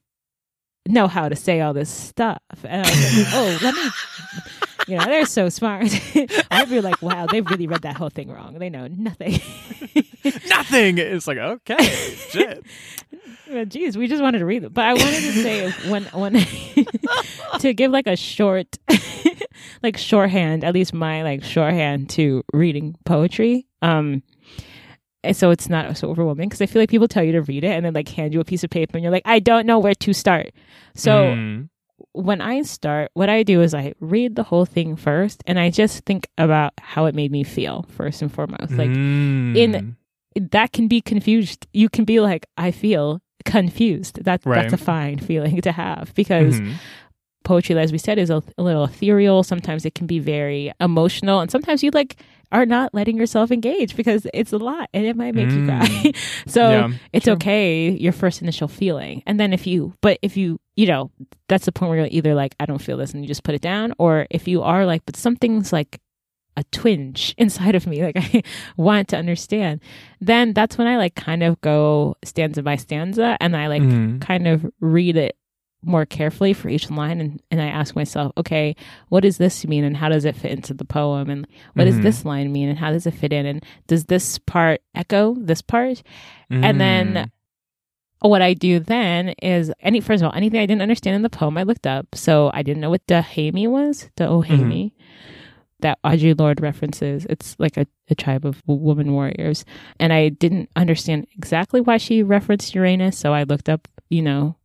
know how to say all this stuff, and I was like, oh, let me. You know, they're so smart. I'd be like, wow, they really read that whole thing wrong. They know nothing. Nothing. It's like, okay, shit. Well, geez, we just wanted to read it. But I wanted to say when when to give like a short like shorthand, at least my like shorthand to reading poetry. Um and so it's not so overwhelming because I feel like people tell you to read it and then like hand you a piece of paper and you're like, I don't know where to start. So Mm. When I start, what I do is I read the whole thing first and I just think about how it made me feel first and foremost. Like Mm. in- that can be confused. You can be like, I feel confused. That that's a fine feeling to have because Mhm. poetry, as we said, is a, a little ethereal. Sometimes it can be very emotional, and sometimes you like are not letting yourself engage because it's a lot and it might make you Mm. cry. so Yeah, it's true. okay your first initial feeling, and then if you, but if you, you know, that's the point where you're either like, I don't feel this, and you just put it down, or if you are like, but something's like a twinge inside of me like i want to understand then that's when i like kind of go stanza by stanza and i like Mhm. kind of read it more carefully for each line and, and i ask myself okay what does this mean and how does it fit into the poem and what does Mhm. this line mean and how does it fit in and does this part echo this part and then Mm. What I do then is any first of all anything I didn't understand in the poem I looked up. So I didn't know what Dahomey was, Dahomey, mm-hmm. that Audre Lorde references. It's like a, a tribe of woman warriors, and I didn't understand exactly why she referenced Uranus. So I looked up, you know,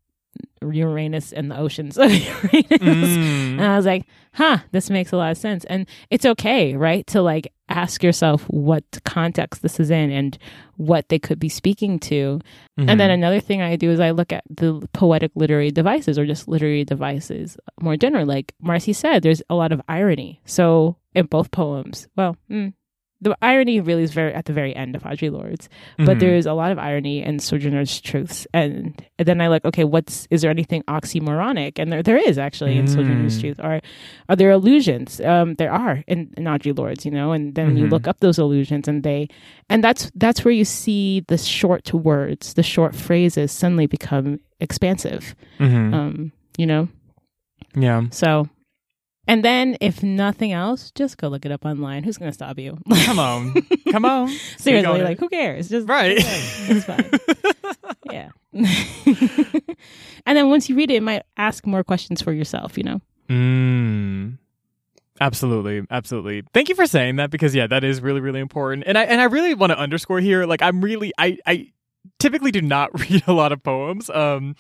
Uranus and the oceans of Uranus. And Mm. I was like, huh, this makes a lot of sense. And it's okay, right? To like ask yourself what context this is in and what they could be speaking to. And then Mhm. another thing I do is I look at the poetic literary devices or just literary devices more general. Like Marcy said, there's a lot of irony. So in both poems, well, mm, the irony really is very at the very end of Audre Lorde's, but Mhm. there's a lot of irony in Sojourner's Truths, and, and then I like, okay, what's is there anything oxymoronic? And there there is actually in Sojourner's Mm. Truth. Are are there illusions? Um, there are in, in Audre Lorde's, you know, and then you Mhm. look up those illusions, and they, and that's that's where you see the short words, the short phrases suddenly become expansive. Mhm. Um, you know, yeah. so. And then, if nothing else, just go look it up online. Who's going to stop you? Come on. Come on. Seriously, like who cares? Just Right. it's fine. yeah. and then once you read it, it might ask more questions for yourself. You know. Mm. Absolutely, absolutely. Thank you for saying that because yeah, that is really, really important. And I and I really want to underscore here, like I'm really I I typically do not read a lot of poems. Um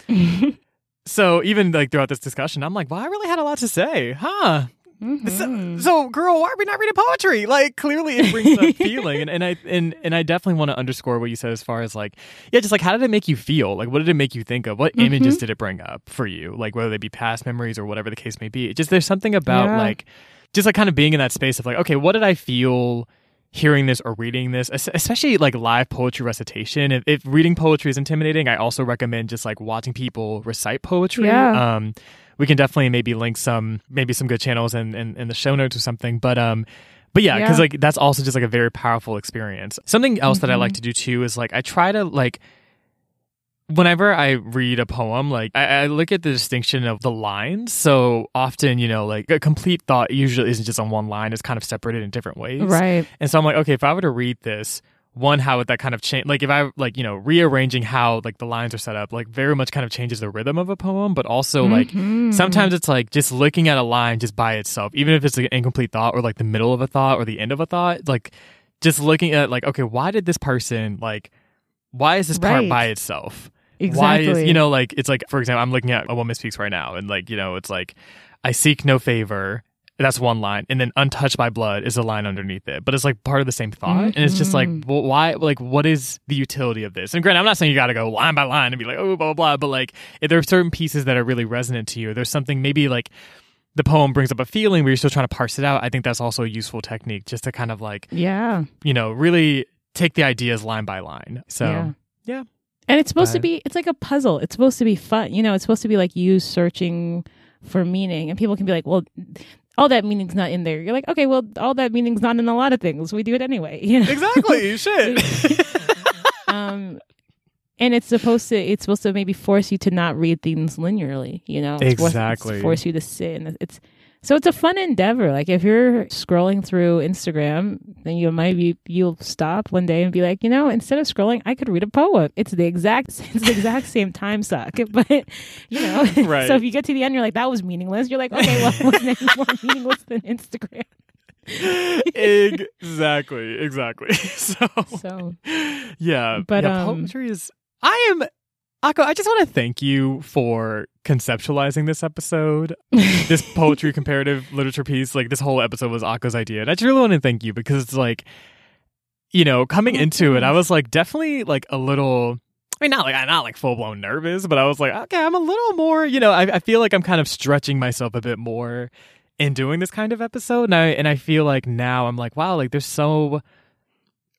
so even like throughout this discussion, I'm like, well, I really had a lot to say. Huh. So, Mhm. so girl, why are we not reading poetry? Like clearly it brings up feeling and, and I and and I definitely want to underscore what you said as far as like yeah, just like how did it make you feel? Like what did it make you think of? What images Mm-hmm. did it bring up for you? Like whether they be past memories or whatever the case may be. It just there's something about Yeah. like just like kind of being in that space of like, okay, what did I feel hearing this or reading this, especially like live poetry recitation. If, if reading poetry is intimidating, I also recommend just like watching people recite poetry. Yeah. Um, we can definitely maybe link some maybe some good channels in, in, in the show notes or something. But um, but yeah, because Yeah. like that's also just like a very powerful experience. Something else that I Mm-hmm. like to do too is like I try to like whenever I read a poem, like I, I look at the distinction of the lines. So often, you know, like a complete thought usually isn't just on one line; it's kind of separated in different ways. Right. And so I'm like, okay, if I were to read this, one, how would that kind of change? Like, if I like, you know, rearranging how like the lines are set up, like very much kind of changes the rhythm of a poem. But also, like, Mhm. sometimes it's like just looking at a line just by itself, even if it's like an incomplete thought or like the middle of a thought or the end of a thought, like just looking at like, okay, why did this person like? Why is this part Right. by itself? Exactly. Why is you know like it's like for example I'm looking at a woman speaks right now and like you know it's like I seek no favor that's one line and then untouched by blood is a line underneath it but it's like part of the same thought and it's just like Mhm. well, why like what is the utility of this and granted I'm not saying you got to go line by line and be like oh blah blah blah but like if there are certain pieces that are really resonant to you there's something maybe like the poem brings up a feeling but you're still trying to parse it out I think that's also a useful technique just to kind of like yeah. you know really take the ideas line by line so yeah. yeah. And it's supposed to be, it's like a puzzle. It's supposed to be fun. You know, it's supposed to be like you searching for meaning. And people can be like, well, all that meaning's not in there. You're like, okay, well, all that meaning's not in a lot of things. We do it anyway. You know? exactly shit um, and it's supposed to, it's supposed to maybe force you to not read things linearly, you know? It's force- Exactly. force you to sit. And it's, so it's a fun endeavor. Like if you're scrolling through Instagram, then you might be you'll stop one day and be like, you know, instead of scrolling, I could read a poem. It's the exact it's the exact same time suck. But you know, Right. so if you get to the end, you're like, that was meaningless. You're like, okay, well, it wasn't any more meaningless than Instagram. exactly, exactly. So, So yeah, But, yeah, um, poetry is. I am, Akko. I just want to thank you for conceptualizing this episode, this poetry comparative literature piece. Like this whole episode was Akko's idea, and I just really want to thank you because it's like, you know, coming Oh, into it, I was like definitely like a little. I mean, not like I'm not like full blown nervous, but I was like, okay, I'm a little more. You know, I, I feel like I'm kind of stretching myself a bit more in doing this kind of episode, and I and I feel like now I'm like, wow, like there's so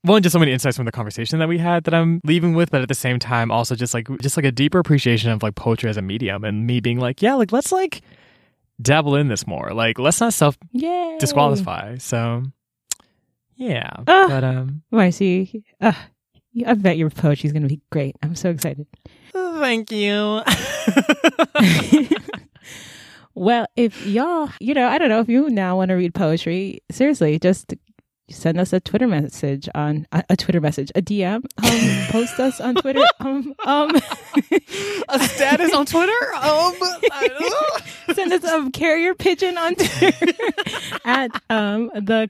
one just so many insights from the conversation that we had that I'm leaving with, but at the same time also just like just like a deeper appreciation of like poetry as a medium and me being like, yeah, like let's like dabble in this more. Like let's not self yay. disqualify. So yeah. Ah. But um Marcy, uh, I bet your poetry's gonna be great. I'm so excited. thank you. Well, if y'all, you know, I don't know if you now want to read poetry, seriously, just send us a Twitter message on a, a Twitter message, a DM, um, post us on Twitter, um, um, a status on Twitter? Um send us a carrier pigeon on Twitter at um the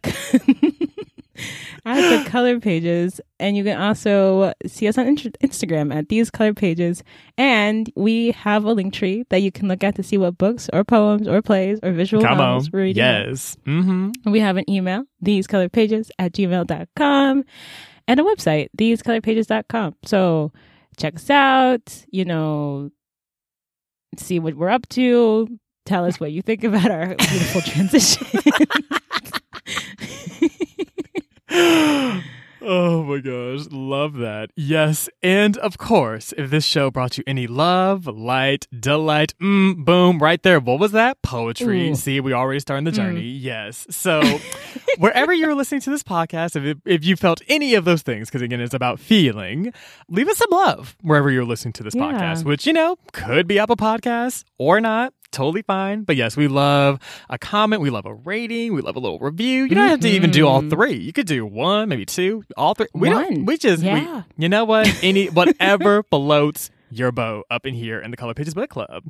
at the color pages, and you can also see us on Inst- Instagram at these color pages. And we have a link tree that you can look at to see what books or poems or plays or visual Come on. we're reading. Yes. Mm-hmm. We have an email, thesecolorpages at gmail.com, and a website, thesecolorpages.com. So check us out, you know, see what we're up to, tell us what you think about our beautiful transition. my gosh, love that. Yes, and of course, if this show brought you any love, light, delight, mm, boom, right there. What was that? Poetry. Ooh. See, we already started the journey. Yes. So, wherever you're listening to this podcast, if, it, if you felt any of those things, because again, it's about feeling, leave us some love wherever you're listening to this Yeah. podcast, which, you know, could be Apple Podcasts or not. Totally fine. But yes, we love a comment. We love a rating. We love a little review. You don't have to even do all Mhm. three. You could do one, maybe two, all three. We don't, we just, we- Yeah. you know what? Any, whatever floats your boat up in here in the Color Pages Book Club.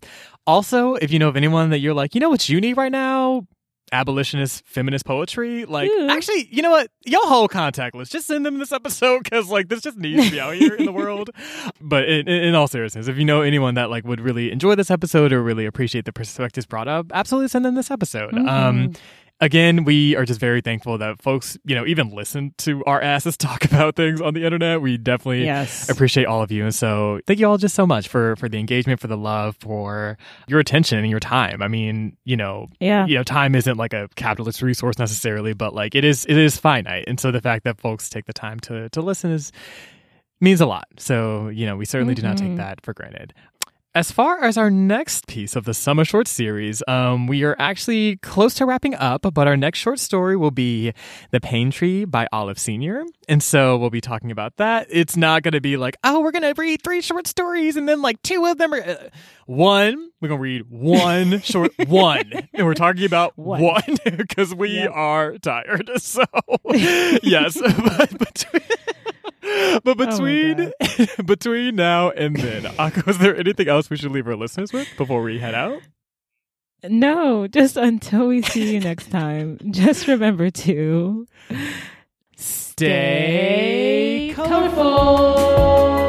Also, if you know of anyone that you're like, you know what you need right now? Abolitionist feminist poetry. Like, Ooh. actually, you know what? Y'all whole contact list. Just send them this episode because, like, this just needs to be out here in the world. But in, in, all seriousness, if you know anyone that like would really enjoy this episode or really appreciate the perspectives brought up, absolutely send them this episode. Um, Mhm. Again, we are just very thankful that folks, you know, even listen to our asses talk about things on the internet. We definitely Yes. appreciate all of you. And so thank you all just so much for for the engagement, for the love, for your attention and your time. I mean, you know, Yeah. you know, time isn't like a capitalist resource necessarily, but like it is it is finite. And so the fact that folks take the time to to listen is means a lot. So, you know, we certainly do not take Mhm. that for granted. As far as our next piece of the summer short series, um, we are actually close to wrapping up, but our next short story will be The Pain Tree by Olive Senior And so we'll be talking about that. It's not going to be like, oh, we're going to read three short stories and then like two of them are. Uh, one, we're going to read one short, one. And we're talking about One. because we Yep. are tired. So, yes. but between. But oh my between between now and then, Akko, is there anything else we should leave our listeners with before we head out? No, just until we see you next time, just remember to Stay colorful.